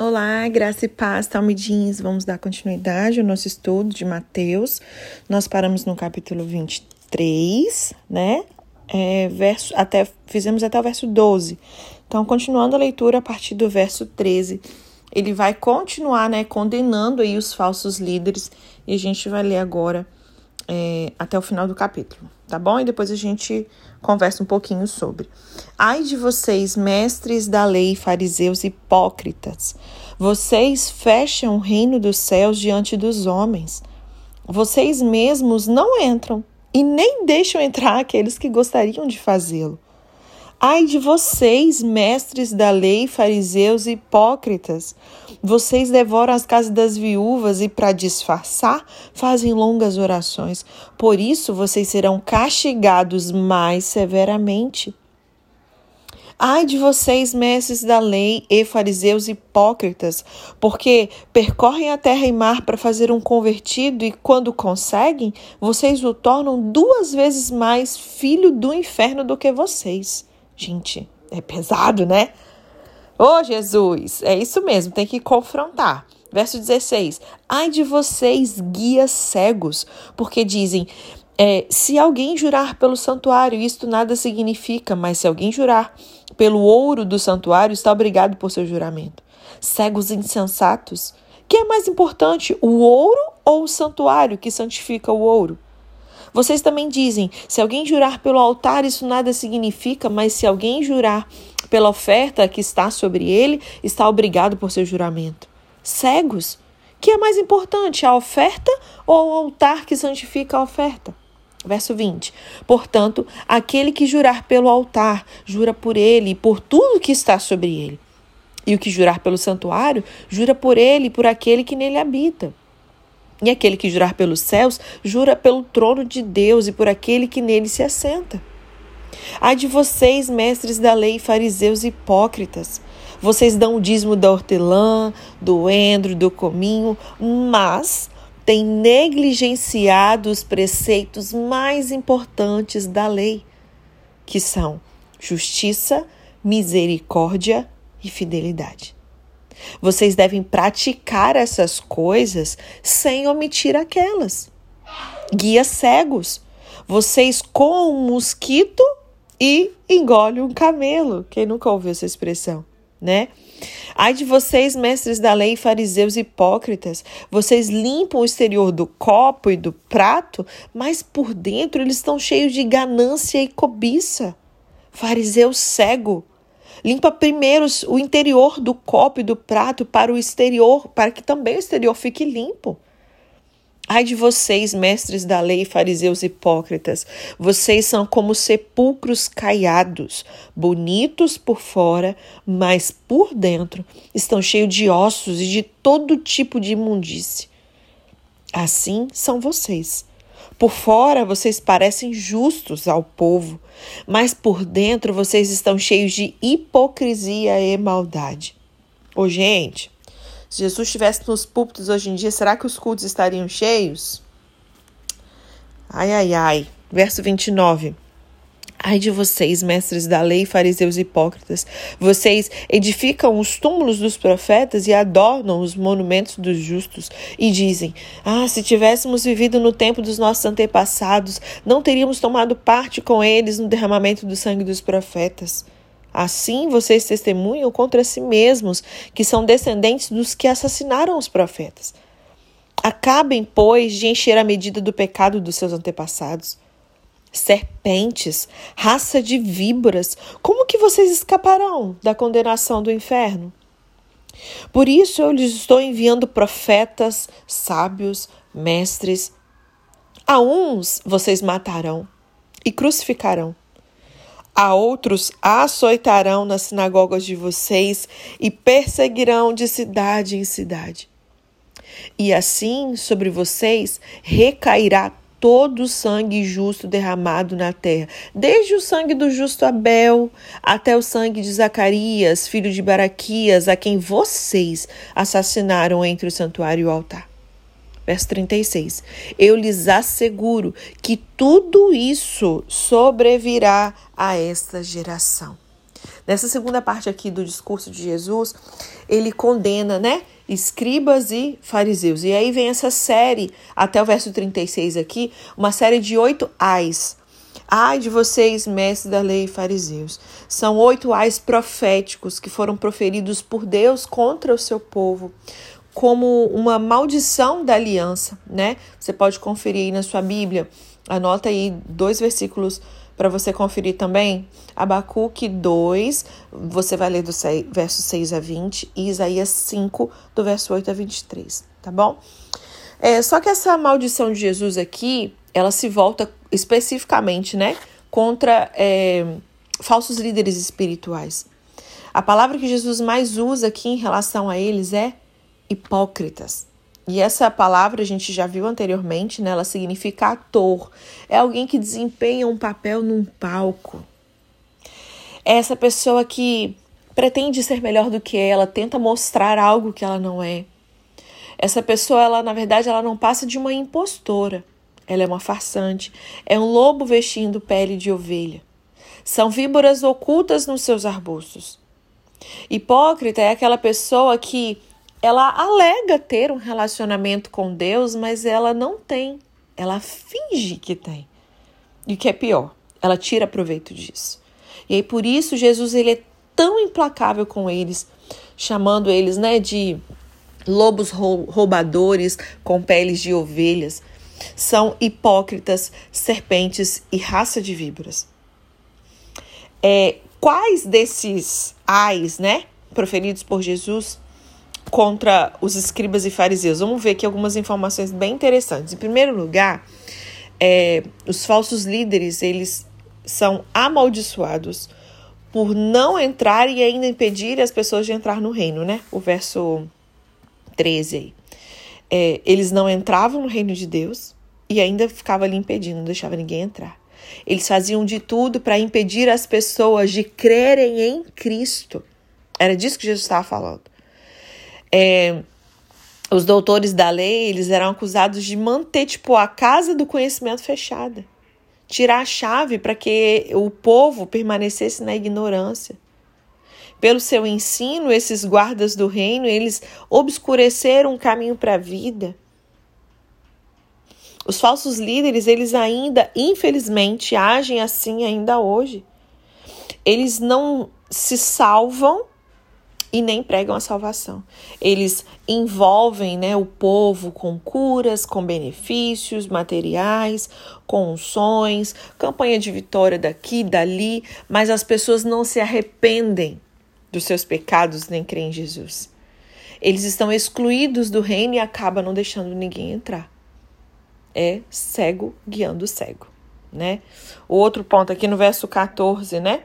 Olá, graça e paz, talmidins. Vamos dar continuidade ao nosso estudo de Mateus. Nós paramos no capítulo 23, né? É, verso, até, fizemos até o verso 12. Então, continuando a leitura a partir do verso 13, ele vai continuar, né, condenando aí os falsos líderes e a gente vai ler agora é, até o final do capítulo, tá bom? E depois a gente conversa um pouquinho sobre. Ai de vocês, mestres da lei, fariseus hipócritas, vocês fecham o reino dos céus diante dos homens. Vocês mesmos não entram e nem deixam entrar aqueles que gostariam de fazê-lo. Ai de vocês, mestres da lei, fariseus e hipócritas! Vocês devoram as casas das viúvas e, para disfarçar, fazem longas orações. Por isso, vocês serão castigados mais severamente. Ai de vocês, mestres da lei e fariseus hipócritas, porque percorrem a terra e mar para fazer um convertido e, quando conseguem, vocês o tornam duas vezes mais filho do inferno do que vocês. Gente, é pesado, né? Ô oh, Jesus, é isso mesmo, tem que confrontar. Verso 16: Ai de vocês, guias cegos, porque dizem: é, se alguém jurar pelo santuário, isto nada significa, mas se alguém jurar pelo ouro do santuário, está obrigado por seu juramento. Cegos insensatos. Que é mais importante, o ouro ou o santuário que santifica o ouro? Vocês também dizem: se alguém jurar pelo altar, isso nada significa, mas se alguém jurar pela oferta que está sobre ele, está obrigado por seu juramento. Cegos, que é mais importante, a oferta ou o altar que santifica a oferta? Verso 20. Portanto, aquele que jurar pelo altar, jura por ele e por tudo que está sobre ele. E o que jurar pelo santuário, jura por ele e por aquele que nele habita. E aquele que jurar pelos céus, jura pelo trono de Deus e por aquele que nele se assenta. Ai de vocês, mestres da lei, fariseus hipócritas. Vocês dão o dízimo da hortelã, do endro, do cominho, mas têm negligenciado os preceitos mais importantes da lei, que são justiça, misericórdia e fidelidade. Vocês devem praticar essas coisas sem omitir aquelas. Guia cegos. Vocês com um mosquito e engole um camelo. Quem nunca ouviu essa expressão, né? Ai de vocês, mestres da lei, fariseus hipócritas, vocês limpam o exterior do copo e do prato, mas por dentro eles estão cheios de ganância e cobiça. Fariseu cego, Limpa primeiro o interior do copo e do prato para o exterior, para que também o exterior fique limpo. Ai de vocês, mestres da lei, fariseus hipócritas, vocês são como sepulcros caiados, bonitos por fora, mas por dentro estão cheios de ossos e de todo tipo de imundície. Assim são vocês. Por fora vocês parecem justos ao povo, mas por dentro vocês estão cheios de hipocrisia e maldade. Ô, gente, se Jesus estivesse nos púlpitos hoje em dia, será que os cultos estariam cheios? Ai, ai, ai. Verso 29. Ai de vocês, mestres da lei, fariseus hipócritas, vocês edificam os túmulos dos profetas e adornam os monumentos dos justos, e dizem: Ah, se tivéssemos vivido no tempo dos nossos antepassados, não teríamos tomado parte com eles no derramamento do sangue dos profetas. Assim vocês testemunham contra si mesmos, que são descendentes dos que assassinaram os profetas. Acabem, pois, de encher a medida do pecado dos seus antepassados serpentes, raça de víboras, como que vocês escaparão da condenação do inferno? Por isso eu lhes estou enviando profetas, sábios, mestres. A uns vocês matarão e crucificarão. A outros açoitarão nas sinagogas de vocês e perseguirão de cidade em cidade. E assim sobre vocês recairá todo o sangue justo derramado na terra, desde o sangue do justo Abel até o sangue de Zacarias, filho de Baraquias, a quem vocês assassinaram entre o santuário e o altar. Verso 36. Eu lhes asseguro que tudo isso sobrevirá a esta geração. Nessa segunda parte aqui do discurso de Jesus, ele condena, né? Escribas e fariseus. E aí vem essa série, até o verso 36 aqui, uma série de oito ais. Ai de vocês, mestres da lei e fariseus. São oito ais proféticos que foram proferidos por Deus contra o seu povo, como uma maldição da aliança, né? Você pode conferir aí na sua Bíblia. Anota aí dois versículos para você conferir também. Abacuque 2, você vai ler do verso 6 a 20, e Isaías 5, do verso 8 a 23, tá bom? É, só que essa maldição de Jesus aqui, ela se volta especificamente, né, contra é, falsos líderes espirituais. A palavra que Jesus mais usa aqui em relação a eles é hipócritas. E essa palavra a gente já viu anteriormente, né? Ela significa ator. É alguém que desempenha um papel num palco. É essa pessoa que pretende ser melhor do que ela, tenta mostrar algo que ela não é. Essa pessoa, ela na verdade, ela não passa de uma impostora. Ela é uma farsante, é um lobo vestindo pele de ovelha. São víboras ocultas nos seus arbustos. Hipócrita é aquela pessoa que ela alega ter um relacionamento com Deus, mas ela não tem. Ela finge que tem. E o que é pior, ela tira proveito disso. E aí por isso Jesus ele é tão implacável com eles, chamando eles, né, de lobos roubadores com peles de ovelhas. São hipócritas, serpentes e raça de víboras. É, quais desses ais, né, proferidos por Jesus, contra os escribas e fariseus. Vamos ver aqui algumas informações bem interessantes. Em primeiro lugar, é, os falsos líderes eles são amaldiçoados por não entrar e ainda impedir as pessoas de entrar no reino, né? O verso 13 aí. É, eles não entravam no reino de Deus e ainda ficava ali impedindo, não deixava ninguém entrar. Eles faziam de tudo para impedir as pessoas de crerem em Cristo. Era disso que Jesus estava falando. É, os doutores da lei, eles eram acusados de manter, tipo, a casa do conhecimento fechada. Tirar a chave para que o povo permanecesse na ignorância. Pelo seu ensino, esses guardas do reino, eles obscureceram o caminho para a vida. Os falsos líderes, eles ainda, infelizmente, agem assim ainda hoje. Eles não se salvam e nem pregam a salvação. Eles envolvem né, o povo com curas, com benefícios materiais, com unções, campanha de vitória daqui, dali, mas as pessoas não se arrependem dos seus pecados nem creem em Jesus. Eles estão excluídos do reino e acabam não deixando ninguém entrar. É cego guiando cego, né? O outro ponto aqui no verso 14, né?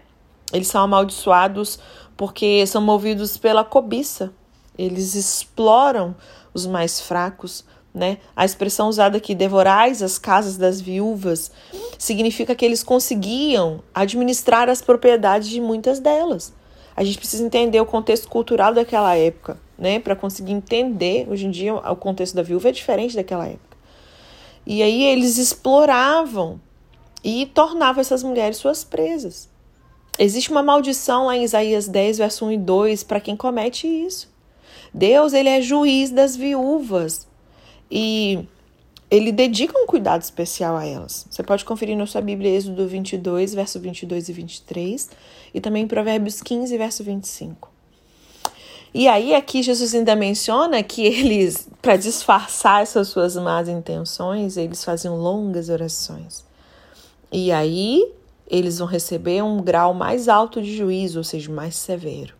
Eles são amaldiçoados porque são movidos pela cobiça. Eles exploram os mais fracos, né? A expressão usada aqui, devorais as casas das viúvas, significa que eles conseguiam administrar as propriedades de muitas delas. A gente precisa entender o contexto cultural daquela época, né? Para conseguir entender, hoje em dia, o contexto da viúva é diferente daquela época. E aí eles exploravam e tornavam essas mulheres suas presas. Existe uma maldição lá em Isaías 10, verso 1 e 2, para quem comete isso. Deus, ele é juiz das viúvas e ele dedica um cuidado especial a elas. Você pode conferir na sua Bíblia Êxodo 22, verso 22 e 23, e também Provérbios 15, verso 25. E aí aqui Jesus ainda menciona que eles, para disfarçar essas suas más intenções, eles faziam longas orações. E aí eles vão receber um grau mais alto de juízo, ou seja, mais severo.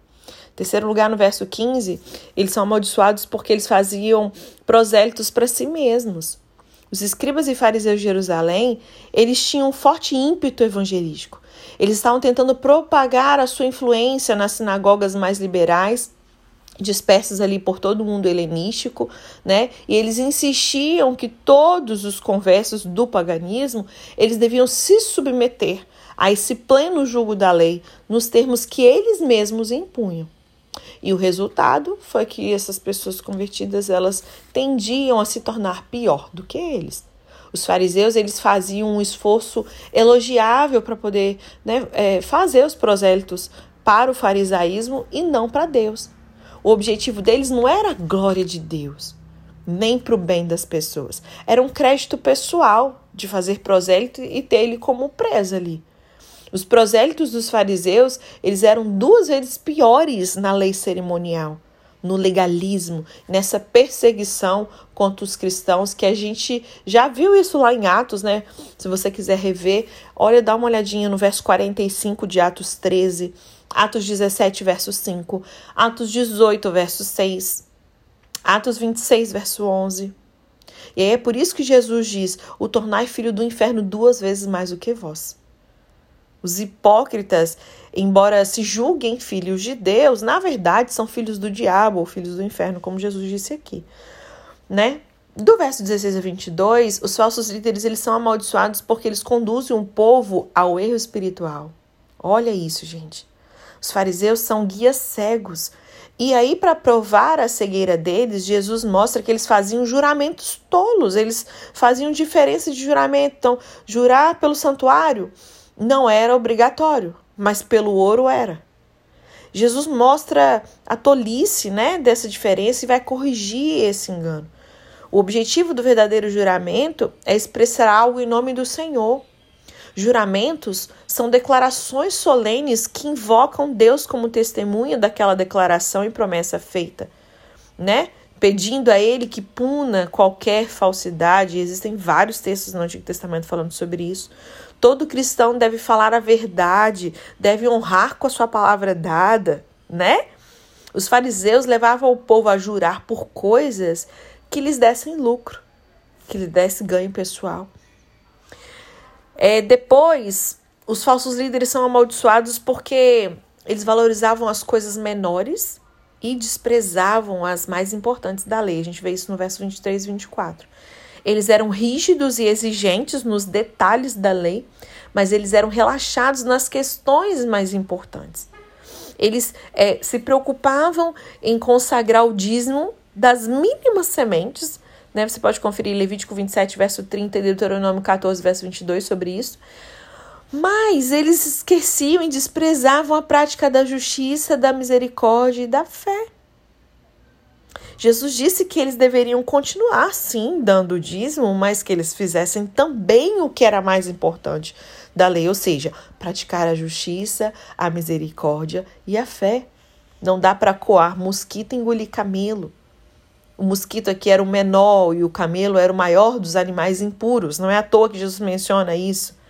Terceiro lugar, no verso 15, eles são amaldiçoados porque eles faziam prosélitos para si mesmos. Os escribas e fariseus de Jerusalém, eles tinham um forte ímpeto evangelístico. Eles estavam tentando propagar a sua influência nas sinagogas mais liberais, dispersas ali por todo o mundo helenístico, né? E eles insistiam que todos os conversos do paganismo, eles deviam se submeter a esse pleno julgo da lei nos termos que eles mesmos impunham. E o resultado foi que essas pessoas convertidas elas tendiam a se tornar pior do que eles. Os fariseus eles faziam um esforço elogiável para poder né, é, fazer os prosélitos para o farisaísmo e não para Deus. O objetivo deles não era a glória de Deus, nem para o bem das pessoas. Era um crédito pessoal de fazer prosélito e ter ele como presa ali. Os prosélitos dos fariseus, eles eram duas vezes piores na lei cerimonial, no legalismo, nessa perseguição contra os cristãos, que a gente já viu isso lá em Atos, né? Se você quiser rever, olha, dá uma olhadinha no verso 45 de Atos 13, Atos 17, verso 5, Atos 18, verso 6, Atos 26, verso 11. E aí é por isso que Jesus diz: o tornai filho do inferno duas vezes mais do que vós. Os hipócritas, embora se julguem filhos de Deus, na verdade são filhos do diabo ou filhos do inferno, como Jesus disse aqui, né? Do verso 16 a 22, os falsos líderes eles são amaldiçoados porque eles conduzem o povo ao erro espiritual. Olha isso, gente. Os fariseus são guias cegos. E aí, para provar a cegueira deles, Jesus mostra que eles faziam juramentos tolos, eles faziam diferença de juramento. Então, jurar pelo santuário não era obrigatório, mas pelo ouro era. Jesus mostra a tolice né, dessa diferença e vai corrigir esse engano. O objetivo do verdadeiro juramento é expressar algo em nome do Senhor. Juramentos são declarações solenes que invocam Deus como testemunha daquela declaração e promessa feita, né? Pedindo a ele que puna qualquer falsidade. Existem vários textos no Antigo Testamento falando sobre isso. Todo cristão deve falar a verdade, deve honrar com a sua palavra dada, né? Os fariseus levavam o povo a jurar por coisas que lhes dessem lucro, que lhes desse ganho pessoal. É, depois, os falsos líderes são amaldiçoados porque eles valorizavam as coisas menores e desprezavam as mais importantes da lei. A gente vê isso no verso 23 e 24. Eles eram rígidos e exigentes nos detalhes da lei, mas eles eram relaxados nas questões mais importantes. Eles é, se preocupavam em consagrar o dízimo das mínimas sementes. Né? Você pode conferir Levítico 27, verso 30 e Deuteronômio 14, verso 22 sobre isso. Mas eles esqueciam e desprezavam a prática da justiça, da misericórdia e da fé. Jesus disse que eles deveriam continuar, sim, dando o dízimo, mas que eles fizessem também o que era mais importante da lei, ou seja, praticar a justiça, a misericórdia e a fé. Não dá para coar mosquito e engolir camelo. O mosquito aqui era o menor e o camelo era o maior dos animais impuros. Não é à toa que Jesus menciona isso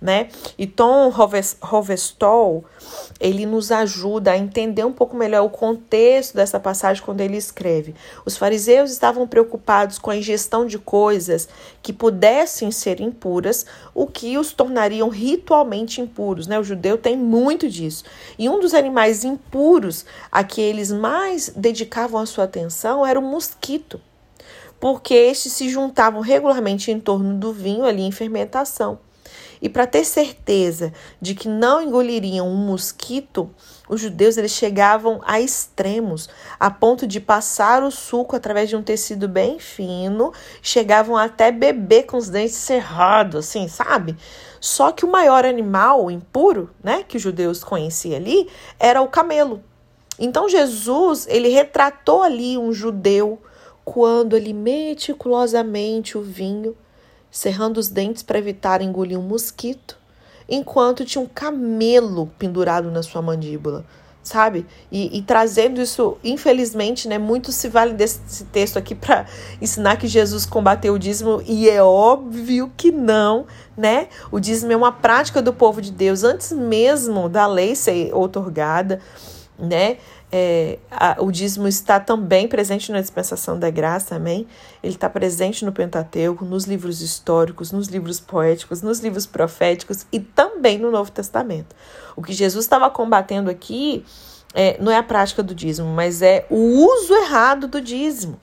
né? E Tom Rovestol, ele nos ajuda a entender um pouco melhor o contexto dessa passagem quando ele escreve. Os fariseus estavam preocupados com a ingestão de coisas que pudessem ser impuras, o que os tornariam ritualmente impuros, né? O judeu tem muito disso. E um dos animais impuros a que eles mais dedicavam a sua atenção era o mosquito porque estes se juntavam regularmente em torno do vinho ali em fermentação. E para ter certeza de que não engoliriam um mosquito, os judeus eles chegavam a extremos, a ponto de passar o suco através de um tecido bem fino, chegavam até beber com os dentes cerrados, assim, sabe? Só que o maior animal impuro, né, que os judeus conheciam ali, era o camelo. Então Jesus, ele retratou ali um judeu quando ele meticulosamente o vinho cerrando os dentes para evitar engolir um mosquito, enquanto tinha um camelo pendurado na sua mandíbula, sabe? E, e trazendo isso, infelizmente, né? Muito se vale desse texto aqui para ensinar que Jesus combateu o dízimo, e é óbvio que não, né? O dízimo é uma prática do povo de Deus antes mesmo da lei ser otorgada, né? É, a, o dízimo está também presente na dispensação da graça, amém? Ele está presente no Pentateuco, nos livros históricos, nos livros poéticos, nos livros proféticos e também no Novo Testamento. O que Jesus estava combatendo aqui é, não é a prática do dízimo, mas é o uso errado do dízimo.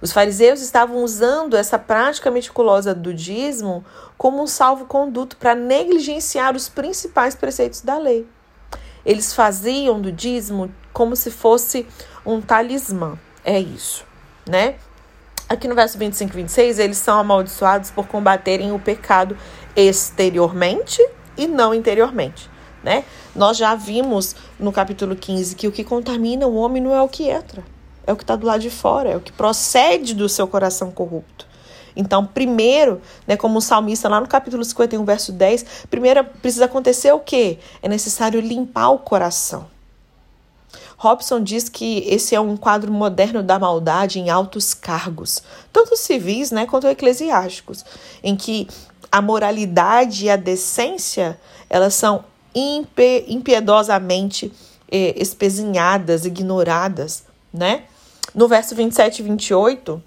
Os fariseus estavam usando essa prática meticulosa do dízimo como um salvo-conduto para negligenciar os principais preceitos da lei. Eles faziam do dízimo como se fosse um talismã. É isso, né? Aqui no verso 25 e 26, eles são amaldiçoados por combaterem o pecado exteriormente e não interiormente. né? Nós já vimos no capítulo 15 que o que contamina o homem não é o que entra, é o que está do lado de fora, é o que procede do seu coração corrupto. Então, primeiro, né, como o salmista lá no capítulo 51, verso 10, primeiro precisa acontecer o quê? É necessário limpar o coração. Robson diz que esse é um quadro moderno da maldade em altos cargos, tanto civis né, quanto eclesiásticos, em que a moralidade e a decência elas são impiedosamente eh, espezinhadas, ignoradas, né? No verso 27 e 28,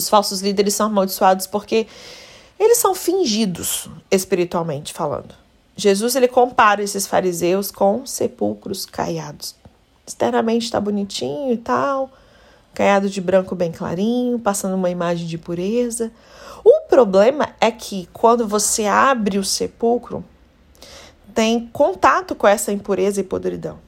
os falsos líderes são amaldiçoados porque eles são fingidos espiritualmente falando. Jesus ele compara esses fariseus com sepulcros caiados. Externamente está bonitinho e tal, caiado de branco bem clarinho, passando uma imagem de pureza. O problema é que quando você abre o sepulcro, tem contato com essa impureza e podridão.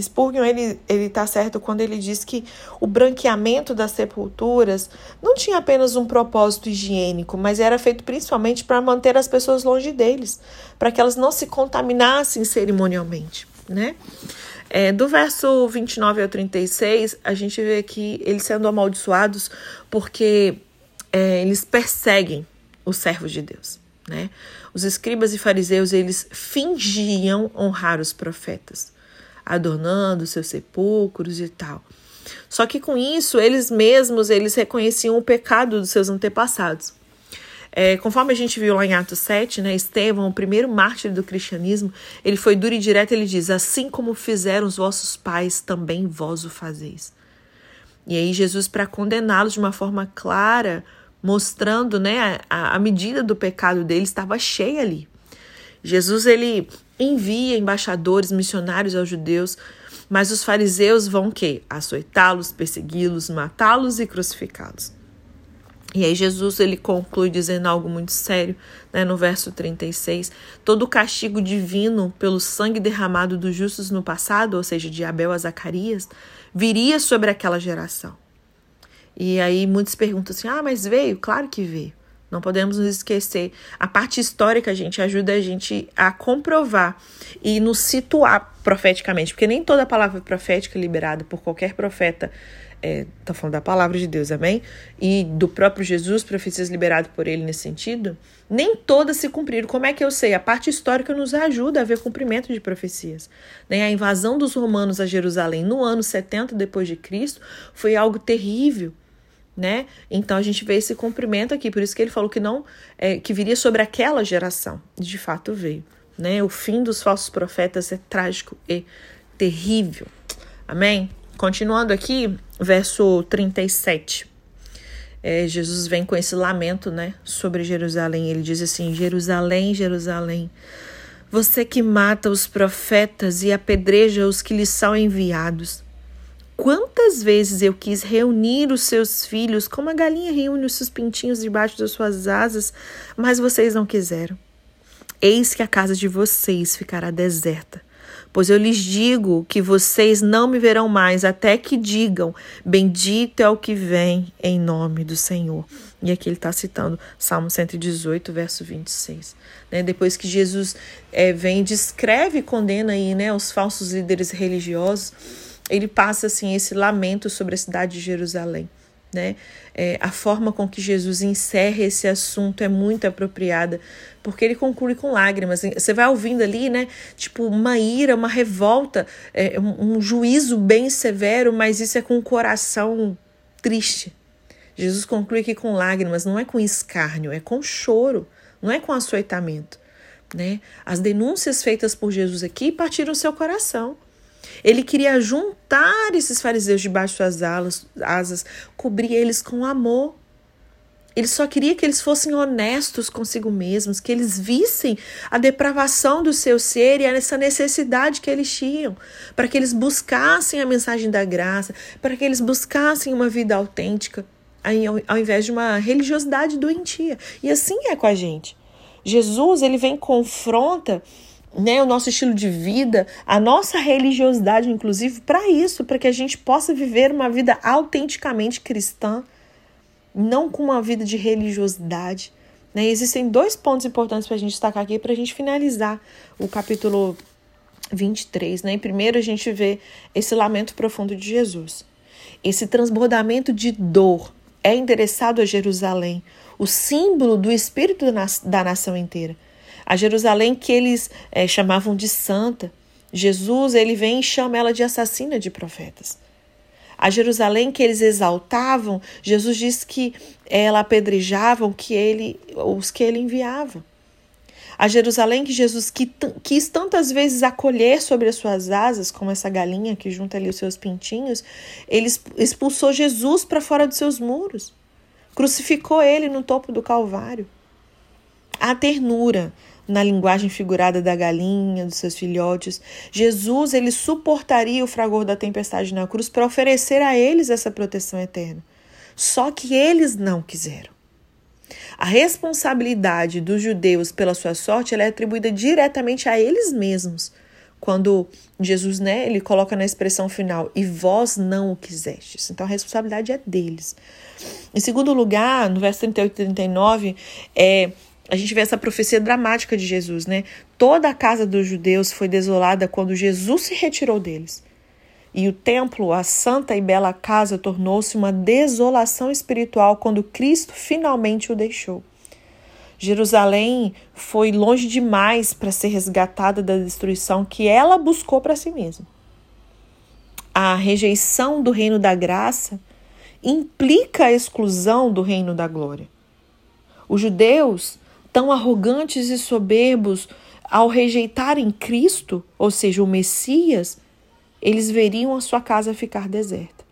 Spurgeon ele ele está certo quando ele diz que o branqueamento das sepulturas não tinha apenas um propósito higiênico, mas era feito principalmente para manter as pessoas longe deles, para que elas não se contaminassem cerimonialmente, né? É, do verso 29 ao 36, a gente vê aqui eles sendo amaldiçoados porque é, eles perseguem os servos de Deus. Né? Os escribas e fariseus eles fingiam honrar os profetas, adornando seus sepulcros e tal. Só que com isso eles mesmos eles reconheciam o pecado dos seus antepassados. É, conforme a gente viu lá em Atos 7, né, Estevão, o primeiro mártir do cristianismo, ele foi duro e direto, ele diz: Assim como fizeram os vossos pais, também vós o fazeis. E aí, Jesus, para condená-los de uma forma clara, mostrando né, a, a medida do pecado dele, estava cheia ali. Jesus ele envia embaixadores, missionários aos judeus, mas os fariseus vão que açoitá-los, persegui-los, matá-los e crucificá-los. E aí Jesus ele conclui dizendo algo muito sério, né, no verso 36, todo o castigo divino pelo sangue derramado dos justos no passado, ou seja, de Abel a Zacarias, viria sobre aquela geração. E aí muitos perguntam assim: "Ah, mas veio? Claro que veio". Não podemos nos esquecer. A parte histórica, gente, ajuda a gente a comprovar e nos situar profeticamente, porque nem toda palavra profética liberada por qualquer profeta é, falando da palavra de Deus, amém? E do próprio Jesus, profecias liberadas por ele nesse sentido, nem todas se cumpriram. Como é que eu sei? A parte histórica nos ajuda a ver cumprimento de profecias. Né? A invasão dos romanos a Jerusalém no ano 70 depois de Cristo foi algo terrível. Né? Então a gente vê esse cumprimento aqui, por isso que ele falou que não é, que viria sobre aquela geração. De fato veio, né? O fim dos falsos profetas é trágico e terrível. Amém? Continuando aqui, verso 37. É, Jesus vem com esse lamento, né, sobre Jerusalém. Ele diz assim: Jerusalém, Jerusalém, você que mata os profetas e apedreja os que lhes são enviados. Quantas vezes eu quis reunir os seus filhos, como a galinha reúne os seus pintinhos debaixo das suas asas, mas vocês não quiseram. Eis que a casa de vocês ficará deserta Pois eu lhes digo que vocês não me verão mais até que digam: Bendito é o que vem em nome do Senhor. E aqui ele está citando Salmo 118, verso 26. Né? Depois que Jesus é, vem, descreve e condena aí, né, os falsos líderes religiosos, ele passa assim esse lamento sobre a cidade de Jerusalém. Né? É, a forma com que Jesus encerra esse assunto é muito apropriada, porque ele conclui com lágrimas. Você vai ouvindo ali, né? Tipo, uma ira, uma revolta, é, um, um juízo bem severo, mas isso é com o coração triste. Jesus conclui aqui com lágrimas, não é com escárnio, é com choro, não é com açoitamento. Né? As denúncias feitas por Jesus aqui partiram seu coração. Ele queria juntar esses fariseus debaixo das alas, asas, cobrir eles com amor. Ele só queria que eles fossem honestos consigo mesmos, que eles vissem a depravação do seu ser e essa necessidade que eles tinham, para que eles buscassem a mensagem da graça, para que eles buscassem uma vida autêntica, ao invés de uma religiosidade doentia. E assim é com a gente. Jesus, ele vem confronta né, o nosso estilo de vida, a nossa religiosidade, inclusive, para isso, para que a gente possa viver uma vida autenticamente cristã, não com uma vida de religiosidade. Né? Existem dois pontos importantes para a gente destacar aqui para a gente finalizar o capítulo 23, né? Primeiro a gente vê esse lamento profundo de Jesus. Esse transbordamento de dor é endereçado a Jerusalém, o símbolo do espírito da nação inteira. A Jerusalém que eles é, chamavam de santa. Jesus, ele vem e chama ela de assassina de profetas. A Jerusalém que eles exaltavam, Jesus diz que ela apedrejavam que ele, os que ele enviava. A Jerusalém que Jesus quis tantas vezes acolher sobre as suas asas, como essa galinha que junta ali os seus pintinhos, ele expulsou Jesus para fora dos seus muros. Crucificou ele no topo do Calvário. A ternura na linguagem figurada da galinha, dos seus filhotes. Jesus, ele suportaria o fragor da tempestade na cruz para oferecer a eles essa proteção eterna. Só que eles não quiseram. A responsabilidade dos judeus pela sua sorte é atribuída diretamente a eles mesmos. Quando Jesus, né, ele coloca na expressão final, e vós não o quisestes. Então a responsabilidade é deles. Em segundo lugar, no verso 38 e 39, é, a gente vê essa profecia dramática de Jesus, né? Toda a casa dos judeus foi desolada quando Jesus se retirou deles. E o templo, a santa e bela casa, tornou-se uma desolação espiritual quando Cristo finalmente o deixou. Jerusalém foi longe demais para ser resgatada da destruição que ela buscou para si mesma. A rejeição do reino da graça implica a exclusão do reino da glória. Os judeus, tão arrogantes e soberbos, ao rejeitarem Cristo, ou seja, o Messias, eles veriam a sua casa ficar deserta.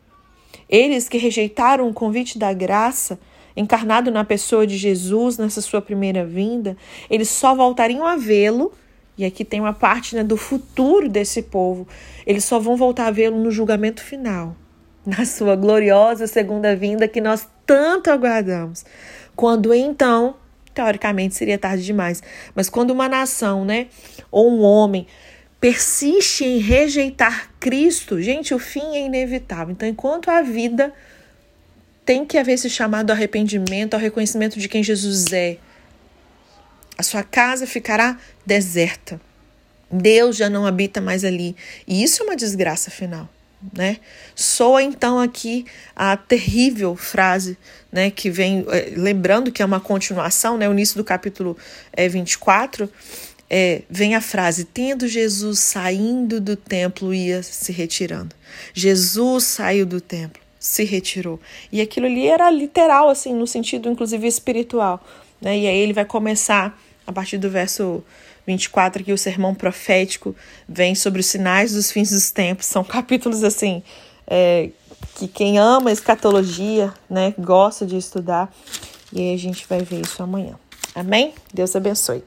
Eles que rejeitaram o convite da graça, encarnado na pessoa de Jesus nessa sua primeira vinda, eles só voltariam a vê-lo, e aqui tem uma parte né, do futuro desse povo, eles só vão voltar a vê-lo no julgamento final, na sua gloriosa segunda vinda que nós tanto aguardamos. Quando então, teoricamente seria tarde demais, mas quando uma nação, né, ou um homem persiste em rejeitar Cristo, gente, o fim é inevitável. Então, enquanto a vida tem que haver esse chamado ao arrependimento, ao reconhecimento de quem Jesus é, a sua casa ficará deserta. Deus já não habita mais ali. E isso é uma desgraça final. Né? Soa então aqui a terrível frase, né, que vem, eh, lembrando que é uma continuação, né, o início do capítulo é, 24, é, vem a frase: tendo Jesus saindo do templo, ia se retirando. Jesus saiu do templo, se retirou. E aquilo ali era literal, assim, no sentido inclusive espiritual. Né? E aí ele vai começar, a partir do verso 24, que o sermão profético vem sobre os sinais dos fins dos tempos. São capítulos assim. É, que quem ama escatologia, né, gosta de estudar, e aí a gente vai ver isso amanhã. Amém? Deus abençoe.